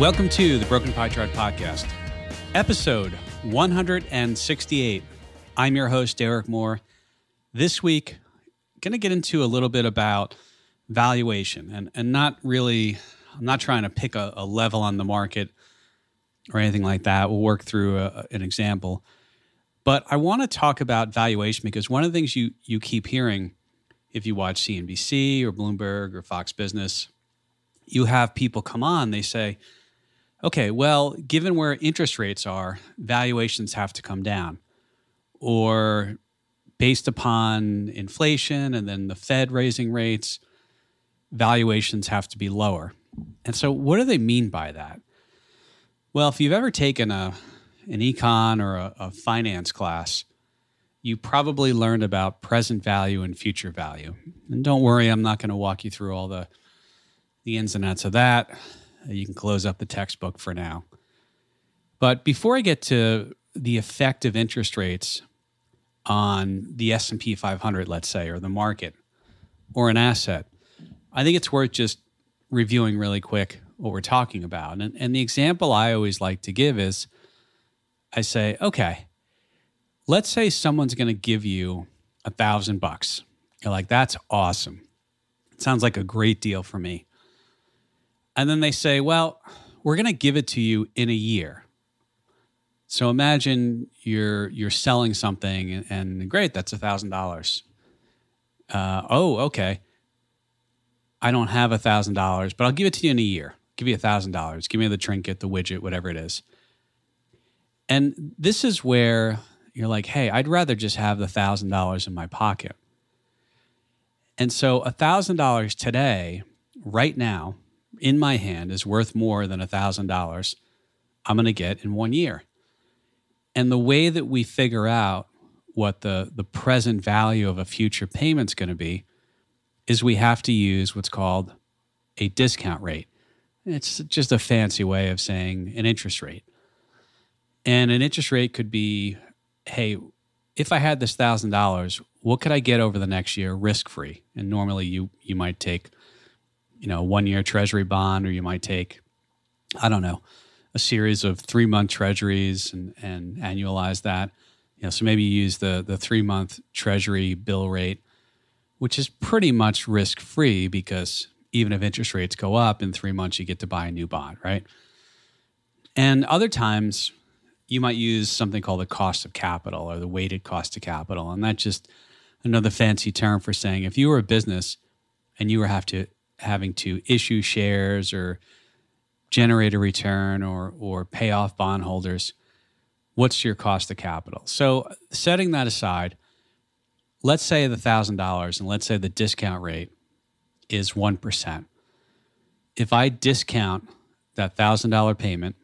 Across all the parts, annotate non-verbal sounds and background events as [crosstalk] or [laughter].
Welcome to the Broken Pie Chart Podcast, episode 168. I'm your host, Derek Moore. This week, going to get into a little bit about valuation and, and not really, I'm not trying to pick a, a level on the market or anything like that. We'll work through a, an example. But I want to talk about valuation because one of the things you, you keep hearing if you watch CNBC or Bloomberg or Fox Business, you have people come on, they say, okay, well, given where interest rates are, valuations have to come down. Or based upon inflation and then the Fed raising rates, valuations have to be lower. And so, what do they mean by that? Well, if you've ever taken a an econ or a, a finance class, you probably learned about present value and future value. And don't worry, I'm not going to walk you through all the the ins and outs of that. You can close up the textbook for now. But before I get to the effect of interest rates on the S&P 500, let's say, or the market or an asset, I think it's worth just reviewing really quick what we're talking about. And, and the example I always like to give is I say, okay, let's say someone's going to give you a thousand bucks. You're like, that's awesome. It sounds like a great deal for me. And then they say, well, we're going to give it to you in a year. So imagine you're you're selling something and, and great, that's a thousand dollars. Uh, oh, okay. I don't have a thousand dollars, but I'll give it to you in a year. give you a thousand dollars. Give me the trinket, the widget, whatever it is. And this is where you're like, hey, I'd rather just have the thousand dollars in my pocket. And so a thousand dollars today, right now, in my hand is worth more than a thousand dollars I'm going to get in one year. And the way that we figure out what the, the present value of a future payment's going to be is we have to use what's called a discount rate. It's just a fancy way of saying an interest rate. And an interest rate could be hey, if I had this thousand dollars, what could I get over the next year risk free? And normally you you might take, you know, one year treasury bond, or you might take, I don't know, a series of three month treasuries and, and annualize that. You know, so maybe you use the the three month treasury bill rate, which is pretty much risk free because even if interest rates go up in three months, you get to buy a new bond, right? And other times you might use something called the cost of capital or the weighted cost of capital. And that's just another fancy term for saying if you were a business and you were have to having to issue shares or generate a return or or pay off bondholders, what's your cost of capital? So setting that aside, let's say the thousand dollars and let's say the discount rate is one percent. If I discount that thousand dollar payment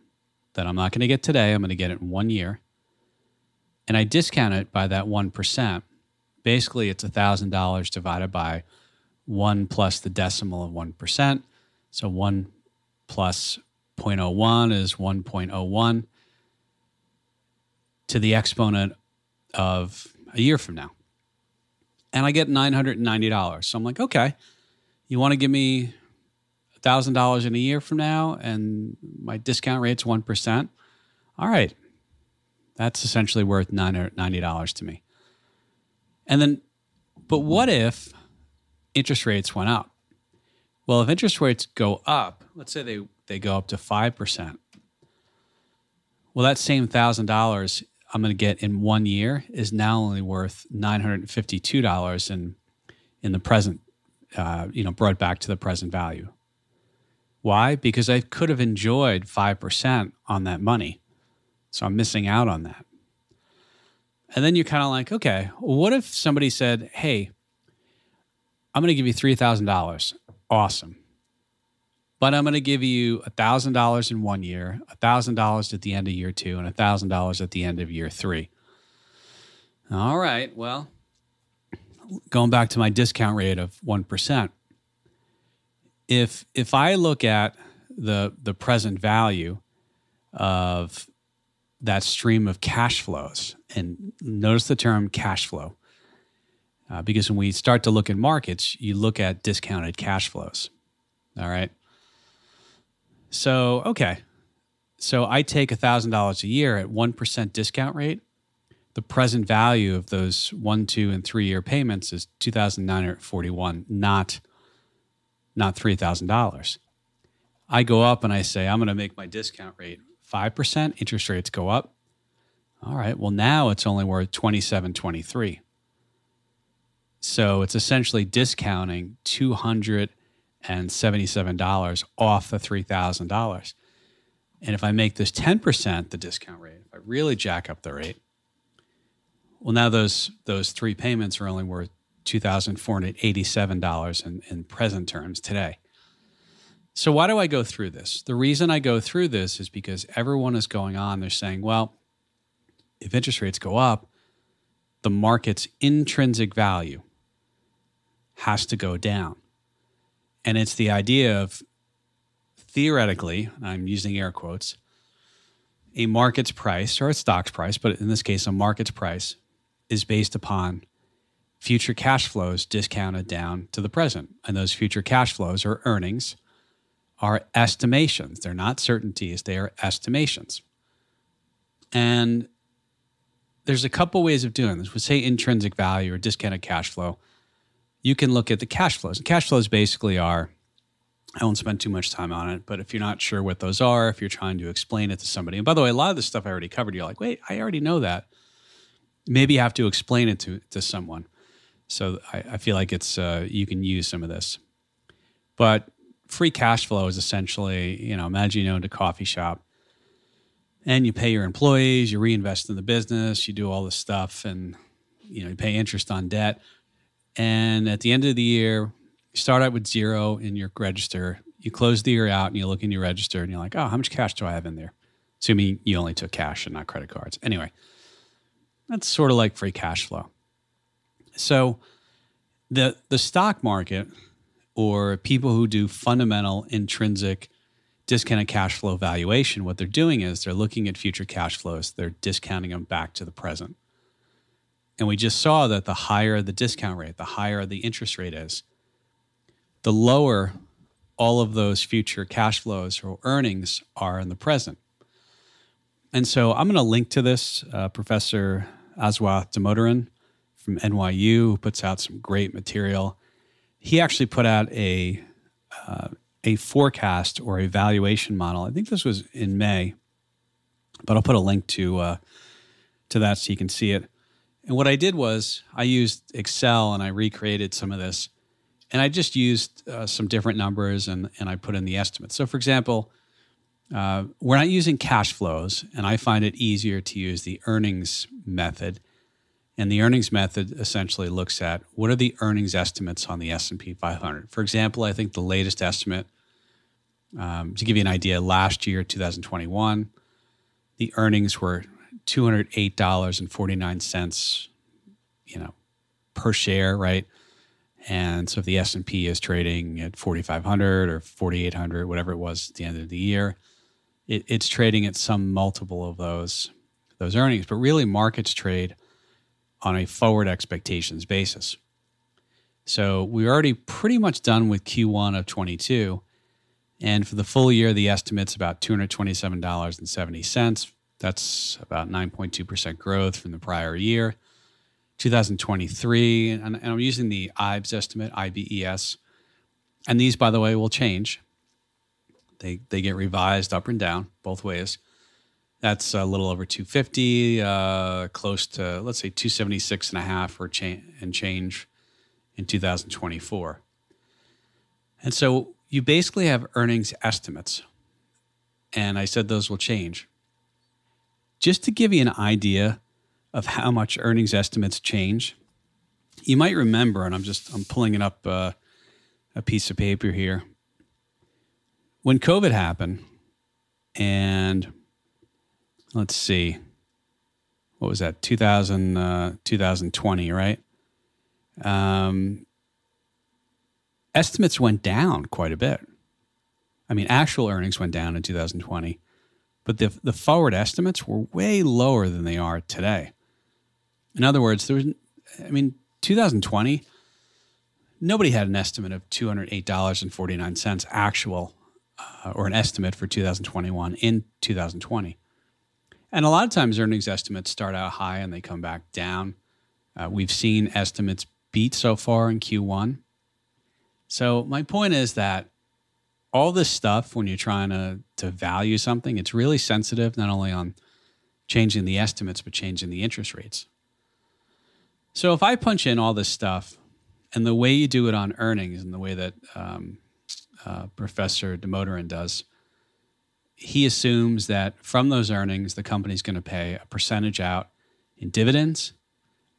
that I'm not going to get today. I'm going to get it in one year. And I discount it by that 1%. Basically, it's $1,000 divided by 1 plus the decimal of 1%. So 1 plus 0.01 is 1.01 to the exponent of a year from now. And I get $990. So I'm like, okay, you want to give me thousand dollars in a year from now, and my discount rate's one percent. All right, that's essentially worth ninety dollars to me. And then, but what if interest rates went up? Well, if interest rates go up, let's say they they go up to five percent. Well, that same thousand dollars I'm going to get in one year is now only worth nine hundred and fifty-two dollars in in the present, uh, you know, brought back to the present value. Why? Because I could have enjoyed 5% on that money. So I'm missing out on that. And then you're kind of like, okay, what if somebody said, hey, I'm going to give you $3,000. Awesome. But I'm going to give you $1,000 in one year, $1,000 at the end of year two, and $1,000 at the end of year three. All right. Well, going back to my discount rate of 1%, if if I look at the the present value of that stream of cash flows, and notice the term cash flow, uh, because when we start to look at markets, you look at discounted cash flows. All right. So okay, So I take $1,000 a year at 1% discount rate. The present value of those one, two, and three year payments is 2941 not not $3,000. I go up and I say, I'm going to make my discount rate 5%. Interest rates go up. All right. Well, now it's only worth 27.23. So it's essentially discounting $277 off the $3,000. And if I make this 10% the discount rate, if I really jack up the rate, well, now those those three payments are only worth $2,487 in, in present terms today. So, why do I go through this? The reason I go through this is because everyone is going on. They're saying, well, if interest rates go up, the market's intrinsic value has to go down. And it's the idea of theoretically, I'm using air quotes, a market's price or a stock's price, but in this case, a market's price is based upon future cash flows discounted down to the present. And those future cash flows or earnings are estimations. They're not certainties, they are estimations. And there's a couple ways of doing this. We say intrinsic value or discounted cash flow. You can look at the cash flows. cash flows basically are, I won't spend too much time on it, but if you're not sure what those are, if you're trying to explain it to somebody, and by the way, a lot of this stuff I already covered, you're like, wait, I already know that. Maybe you have to explain it to, to someone. So I, I feel like it's uh, you can use some of this. But free cash flow is essentially, you know, imagine you owned a coffee shop and you pay your employees, you reinvest in the business, you do all this stuff, and you know, you pay interest on debt. And at the end of the year, you start out with zero in your register. You close the year out and you look in your register and you're like, oh, how much cash do I have in there? Assuming you only took cash and not credit cards. Anyway, that's sort of like free cash flow. So the the stock market or people who do fundamental intrinsic discounted cash flow valuation, what they're doing is they're looking at future cash flows, they're discounting them back to the present. And we just saw that the higher the discount rate, the higher the interest rate is, the lower all of those future cash flows or earnings are in the present. And so I'm going to link to this. Uh, Professor Aswath Damodaran from NYU, who puts out some great material. He actually put out a uh, a forecast or a valuation model. I think this was in May, but I'll put a link to uh, to that so you can see it. And what I did was I used Excel and I recreated some of this, and I just used uh, some different numbers and and I put in the estimates. So, for example, uh, we're not using cash flows, and I find it easier to use the earnings method and the earnings method essentially looks at what are the earnings estimates on the S&P 500. For example, I think the latest estimate, um, to give you an idea, last year, 2021, the earnings were $208.49, you know, per share, right? And so if the S&P is trading at 4,500 or 4,800, whatever it was at the end of the year, it, it's trading at some multiple of those those earnings. But really, markets trade – on a forward expectations basis. So we're already pretty much done with Q1 of 22. And for the full year, the estimate's about $227.70. That's about 9.2% growth from the prior year. 2023, and, and I'm using the IBES estimate, IBES. And these, by the way, will change. They, they get revised up and down both ways. That's a little over 250, uh, close to let's say 276 and a half or cha- and change in 2024. And so you basically have earnings estimates. And I said those will change. Just to give you an idea of how much earnings estimates change, you might remember, and I'm just I'm pulling it up uh, a piece of paper here. When COVID happened, and let's see, what was that, 2000, uh, 2020, right? Um, estimates went down quite a bit. I mean, actual earnings went down in 2020, but the, the forward estimates were way lower than they are today. In other words, there was, I mean, 2020, nobody had an estimate of $208.49 actual uh, or an estimate for 2021 in 2020. And a lot of times earnings estimates start out high and they come back down. Uh, we've seen estimates beat so far in Q1. So my point is that all this stuff when you're trying to to value something, it's really sensitive not only on changing the estimates but changing the interest rates. So if I punch in all this stuff and the way you do it on earnings and the way that um, uh, Professor Damodaran does, he assumes that from those earnings, the company's going to pay a percentage out in dividends,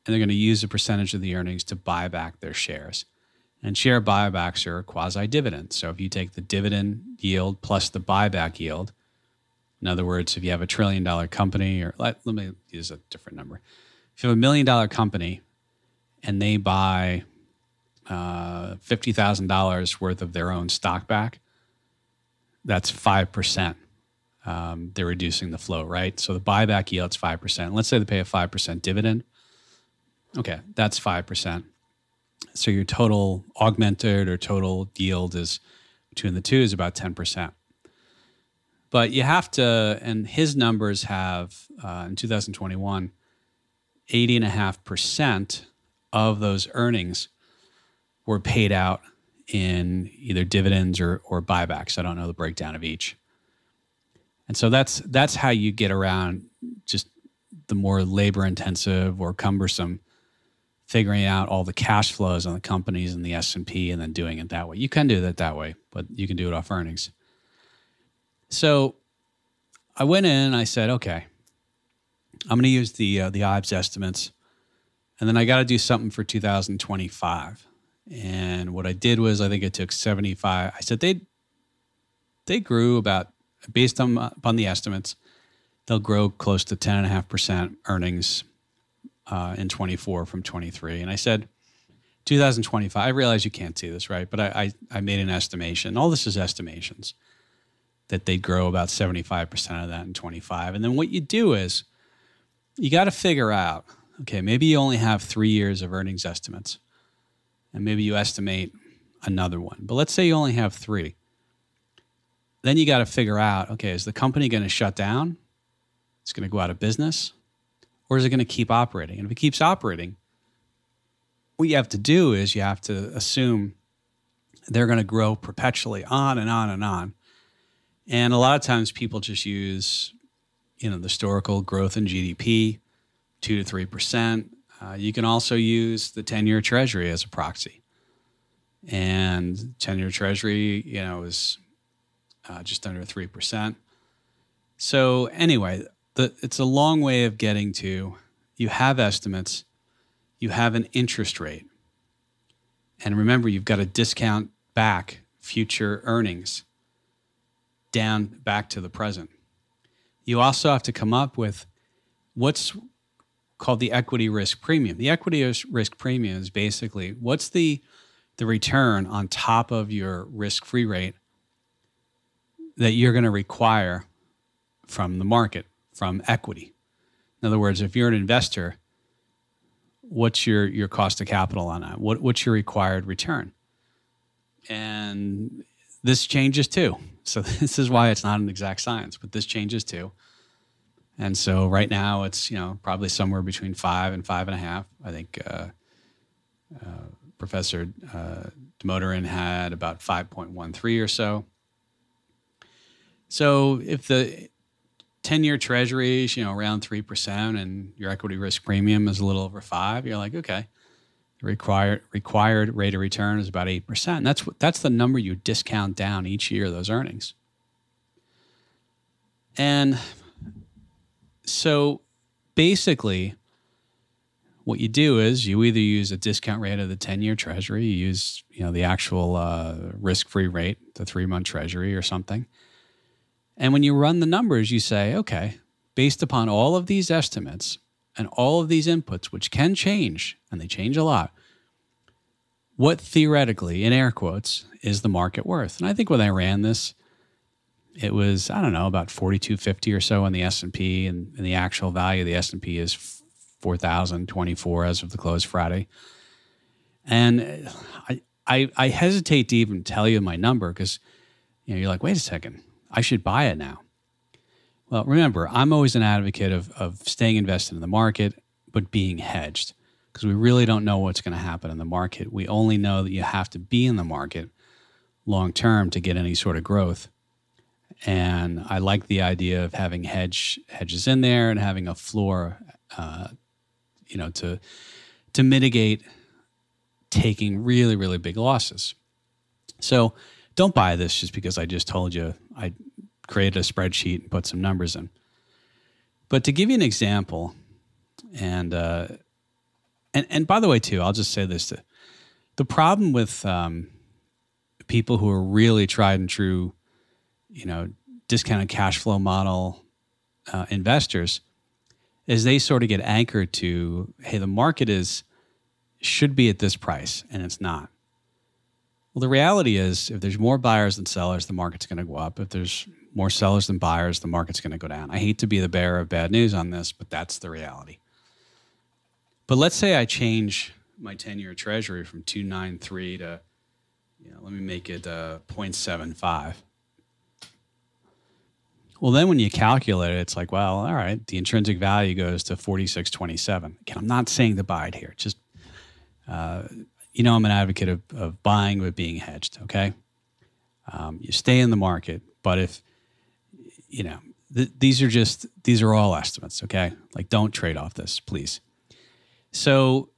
and they're going to use a percentage of the earnings to buy back their shares. And share buybacks are quasi dividends. So if you take the dividend yield plus the buyback yield, in other words, if you have a trillion dollar company, or let, let me use a different number. If you have a million dollar company and they buy uh, $50,000 worth of their own stock back, that's 5%. Um, they're reducing the flow, right? So the buyback yield's 5%. Let's say they pay a 5% dividend. Okay, that's 5%. So your total augmented or total yield is between the two is about 10%. But you have to, and his numbers have uh, in 2021, 80.5% of those earnings were paid out in either dividends or, or buybacks. I don't know the breakdown of each. And so that's that's how you get around just the more labor intensive or cumbersome figuring out all the cash flows on the companies and the S&P and then doing it that way. You can do that that way, but you can do it off earnings. So I went in and I said, okay, I'm going to use the uh, the IBES estimates, and then I got to do something for 2025. And what I did was, I think it took 75. I said they they grew about based on upon the estimates, they'll grow close to 10.5% earnings uh, in 24 from 23. And I said, 2025, I realize you can't see this, right? But I, I, I made an estimation. All this is estimations that they'd grow about 75% of that in 25. And then what you do is you got to figure out okay, maybe you only have three years of earnings estimates, and maybe you estimate another one. But let's say you only have three then you got to figure out okay, is the company going to shut down? It's going to go out of business? Or is it going to keep operating? And if it keeps operating, what you have to do is you have to assume they're going to grow perpetually on and on and on. And a lot of times people just use, you know, the historical growth in GDP, two to three percent. Uh, you can also use the ten-year Treasury as a proxy, and ten-year Treasury, you know, is uh, just under 3%. So, anyway, the, it's a long way of getting to you have estimates, you have an interest rate. And remember, you've got to discount back future earnings down back to the present. You also have to come up with what's called the equity risk premium. The equity risk premium is basically what's the the return on top of your risk free rate that you're going to require from the market, from equity. In other words, if you're an investor, what's your, your cost of capital on that? What, what's your required return? And this changes too. So [laughs] this is why it's not an exact science, but this changes too. And so right now it's you know probably somewhere between five and five and a half. I think uh, uh, Professor uh, Damodaran had about five point one three or so. So if the 10 year treasuries, you know, around 3% and your equity risk premium is a little over five, you're like, okay, the required, required rate of return is about 8%. And that's, what, that's the number you discount down each year, those earnings. And so basically, what you do is you either use a discount rate of the 10 year treasury, you use you know the actual uh, risk free rate, the three month treasury or something and when you run the numbers, you say, okay, based upon all of these estimates and all of these inputs, which can change, and they change a lot, what theoretically, in air quotes, is the market worth? And I think when I ran this, it was I don't know about forty two fifty or so in the S and P, and the actual value of the S and P is four thousand twenty four as of the close Friday. And I, I I hesitate to even tell you my number because you know, you're like, wait a second, I should buy it now. Well, remember, I'm always an advocate of, of staying invested in the market, but being hedged because we really don't know what's going to happen in the market. We only know that you have to be in the market long term to get any sort of growth. And I like the idea of having hedge hedges in there and having a floor, uh, you know, to to mitigate taking really really big losses. So don't buy this just because I just told you I created a spreadsheet and put some numbers in. But to give you an example, and uh, and and by the way, too, I'll just say this: to, the problem with um, people who are really tried and true, you know, discounted cash flow model uh, investors, is they sort of get anchored to, hey, the market is should be at this price, and it's not. Well, the reality is, if there's more buyers than sellers, the market's going to go up. If there's more sellers than buyers, the market's going to go down. I hate to be the bearer of bad news on this, but that's the reality. But let's say I change my 10 year treasury from 293 to, you know, let me make it uh, 0.75. Well, then when you calculate it, it's like, well, all right, the intrinsic value goes to 46.27. Again, I'm not saying to buy it here. Just, uh, you know, I'm an advocate of, of buying but being hedged, okay? Um, you stay in the market, but if you know, th- these are just these are all estimates. Okay, like don't trade off this, please. So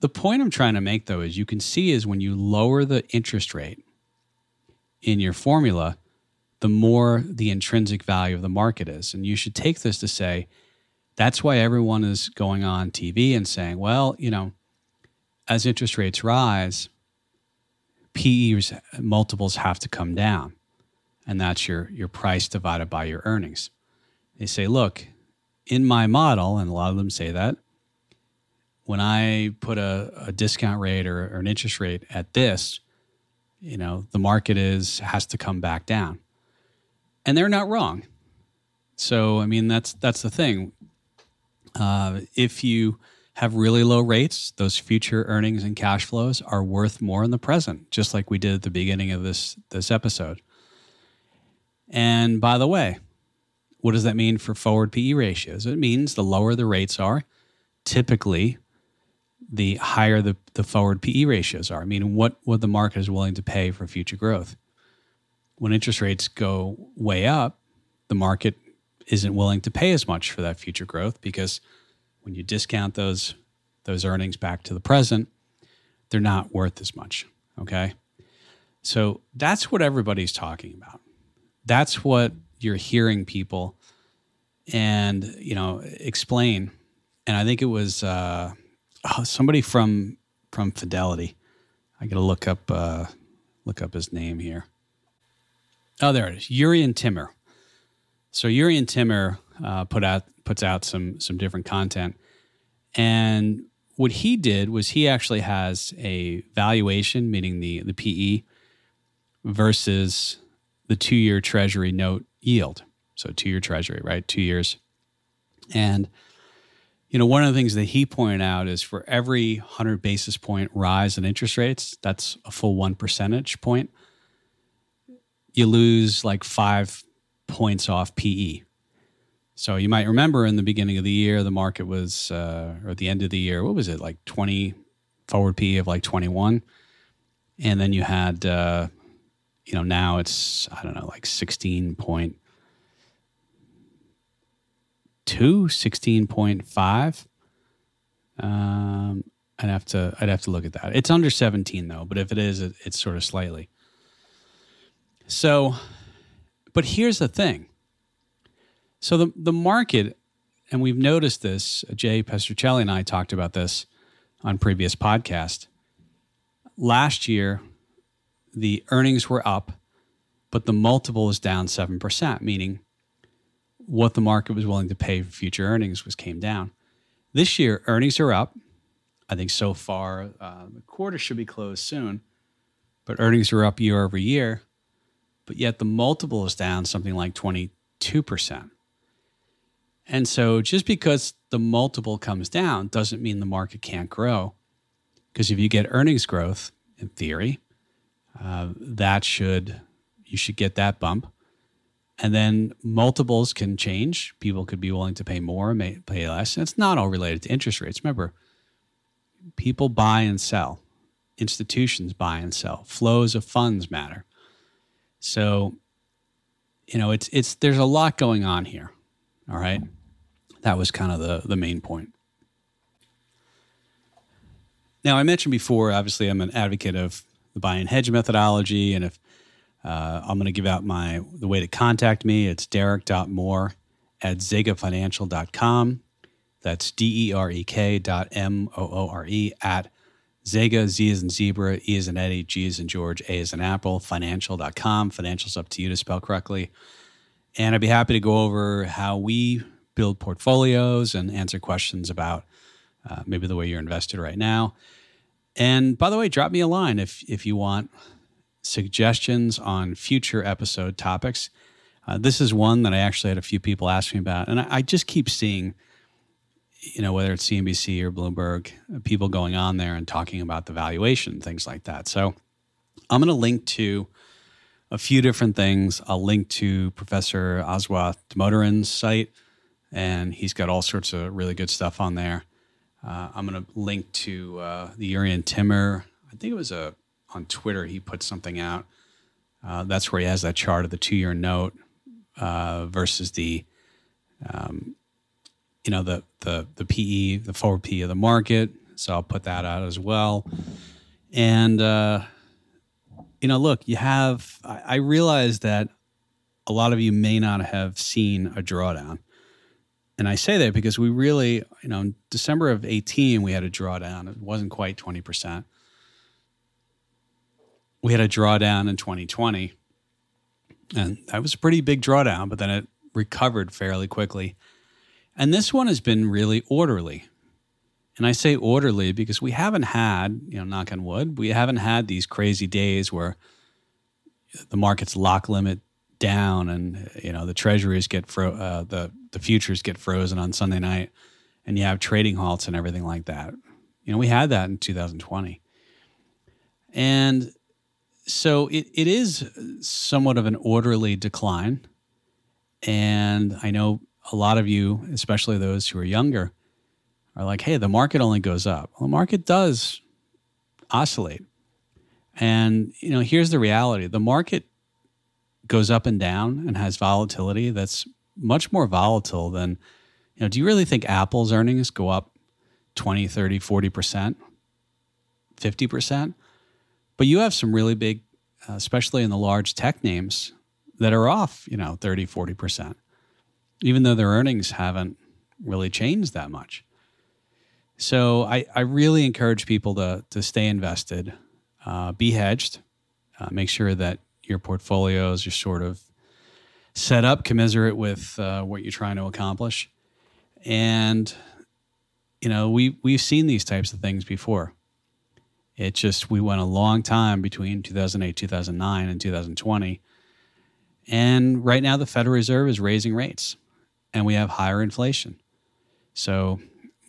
the point I'm trying to make though is you can see is when you lower the interest rate in your formula, the more the intrinsic value of the market is, and you should take this to say that's why everyone is going on TV and saying, well, you know, as interest rates rise, PE's multiples have to come down and that's your your price divided by your earnings. They say, look, in my model, and a lot of them say that, when I put a, a discount rate or, or an interest rate at this, you know, the market is has to come back down. And they're not wrong. So I mean that's that's the thing. Uh, if you have really low rates, those future earnings and cash flows are worth more in the present, just like we did at the beginning of this this episode. And by the way, what does that mean for forward PE ratios? It means the lower the rates are, typically the higher the, the forward PE ratios are, meaning what, what the market is willing to pay for future growth. When interest rates go way up, the market isn't willing to pay as much for that future growth because when you discount those those earnings back to the present, they're not worth as much. Okay. So that's what everybody's talking about. That's what you're hearing people and you know explain. And i think it was uh, oh, somebody from from fidelity. I gotta look up uh, look up his name here. Oh there it is. Jurrien timmer. So jurrien timmer uh, put out puts out some some different content and what he did was he actually has a valuation meaning the the pe versus the two year treasury note yield. So, two year treasury, right? Two years. And, you know, one of the things that he pointed out is for every 100 basis point rise in interest rates, that's a full one percentage point, you lose like five points off PE. So you might remember in the beginning of the year, the market was, uh, or at the end of the year, what was it, like 20 forward P of like 21? And then you had, uh, you know, now it's, I don't know, like 16.2, 16.5. Um, I'd have to, I'd have to look at that. It's under 17 though, but if it is, it, it's sort of slightly. So, but here's the thing. So the, the market, and we've noticed this, Jay Pestrichelli and I talked about this on previous podcast. Last year, the earnings were up, but the multiple is down 7%, meaning what the market was willing to pay for future earnings was came down. This year, earnings are up. I think so far, uh, the quarter should be closed soon, but earnings are up year over year. But yet the multiple is down something like 22%. And so just because the multiple comes down doesn't mean the market can't grow. Because if you get earnings growth, in theory, uh, that should you should get that bump. And then multiples can change. People could be willing to pay more, may pay less. And it's not all related to interest rates. Remember, people buy and sell, institutions buy and sell, flows of funds matter. So, you know, it's it's there's a lot going on here. All right. That was kind of the the main point. Now, I mentioned before, obviously, I'm an advocate of the buy and hedge methodology. And if uh, I'm going to give out my the way to contact me, it's derek.moore at zegafinancial.com. That's D E R E K dot M O O R E at Zega, Z is in zebra, E is in Eddie, G is in George, A is in Apple, financial.com. Financial's up to you to spell correctly. And I'd be happy to go over how we build portfolios and answer questions about uh, maybe the way you're invested right now. And by the way, drop me a line if if you want suggestions on future episode topics. Uh, this is one that I actually had a few people ask me about, and I, I just keep seeing, you know, whether it's CNBC or Bloomberg, people going on there and talking about the valuation, things like that. So I'm going to link to a few different things. I'll link to Professor Aswath Damodaran's site, and he's got all sorts of really good stuff on there. Uh, I'm going to link to uh, the Jurrien Timmer. I think it was a on Twitter. He put something out. Uh, that's where he has that chart of the two-year note uh, versus the, um, you know, the the the PE, the forward PE of the market. So I'll put that out as well. And uh, you know, look, you have. I, I realize that a lot of you may not have seen a drawdown. And I say that because we really, you know, in December of 18, we had a drawdown. It wasn't quite 20%. We had a drawdown in 2020. And that was a pretty big drawdown, but then it recovered fairly quickly. And this one has been really orderly. And I say orderly because we haven't had, you know, knock on wood, we haven't had these crazy days where the market's lock limit down and you know the treasuries get fro- uh, the the futures get frozen on Sunday night and you have trading halts and everything like that. You know, we had that in 2020. And so it, it is somewhat of an orderly decline. And I know a lot of you, especially those who are younger, are like, hey, the market only goes up. Well, the market does oscillate. And, you know, here's the reality the market goes up and down and has volatility that's much more volatile than, you know, do you really think Apple's earnings go up 20, 30, 40%, 50%? But you have some really big, uh, especially in the large tech names, that are off, you know, 30, 40%, even though their earnings haven't really changed that much. So I, I really encourage people to, to stay invested, uh, be hedged, uh, make sure that your portfolios are sort of set up commensurate with uh, what you're trying to accomplish. And you know, we we've seen these types of things before. It just we went a long time between 2008, 2009, and 2020. And right now, the Federal Reserve is raising rates, and we have higher inflation. So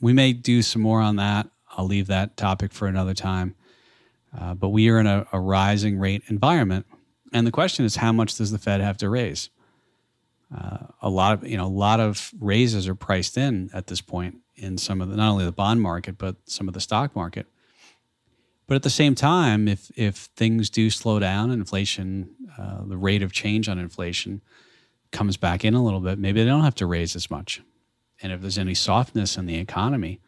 we may do some more on that. I'll leave that topic for another time. Uh, but we are in a, a rising rate environment and the question is, how much does the Fed have to raise? Uh, a lot of you know a lot of raises are priced in at this point in some of the not only the bond market but some of the stock market. But at the same time, if if things do slow down, inflation, uh, the rate of change on inflation comes back in a little bit, maybe they don't have to raise as much. And if there's any softness in the economy,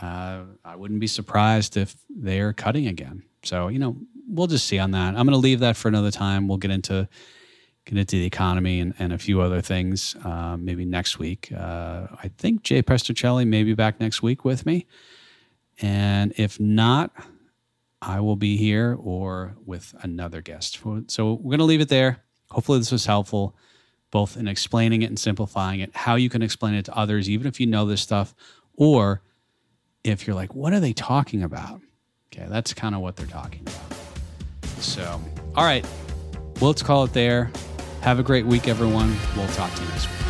uh, I wouldn't be surprised if they're cutting again. So you know, we'll just see on that. I'm going to leave that for another time. We'll get into get into the economy and, and a few other things uh, maybe next week. Uh, I think Jay Pestrichelli may be back next week with me. And if not, I will be here or with another guest. So we're going to leave it there. Hopefully, this was helpful, both in explaining it and simplifying it, how you can explain it to others, even if you know this stuff, or if you're like, what are they talking about? Okay, that's kind of what they're talking about. So, all right, well, let's call it there. Have a great week, everyone. We'll talk to you next week.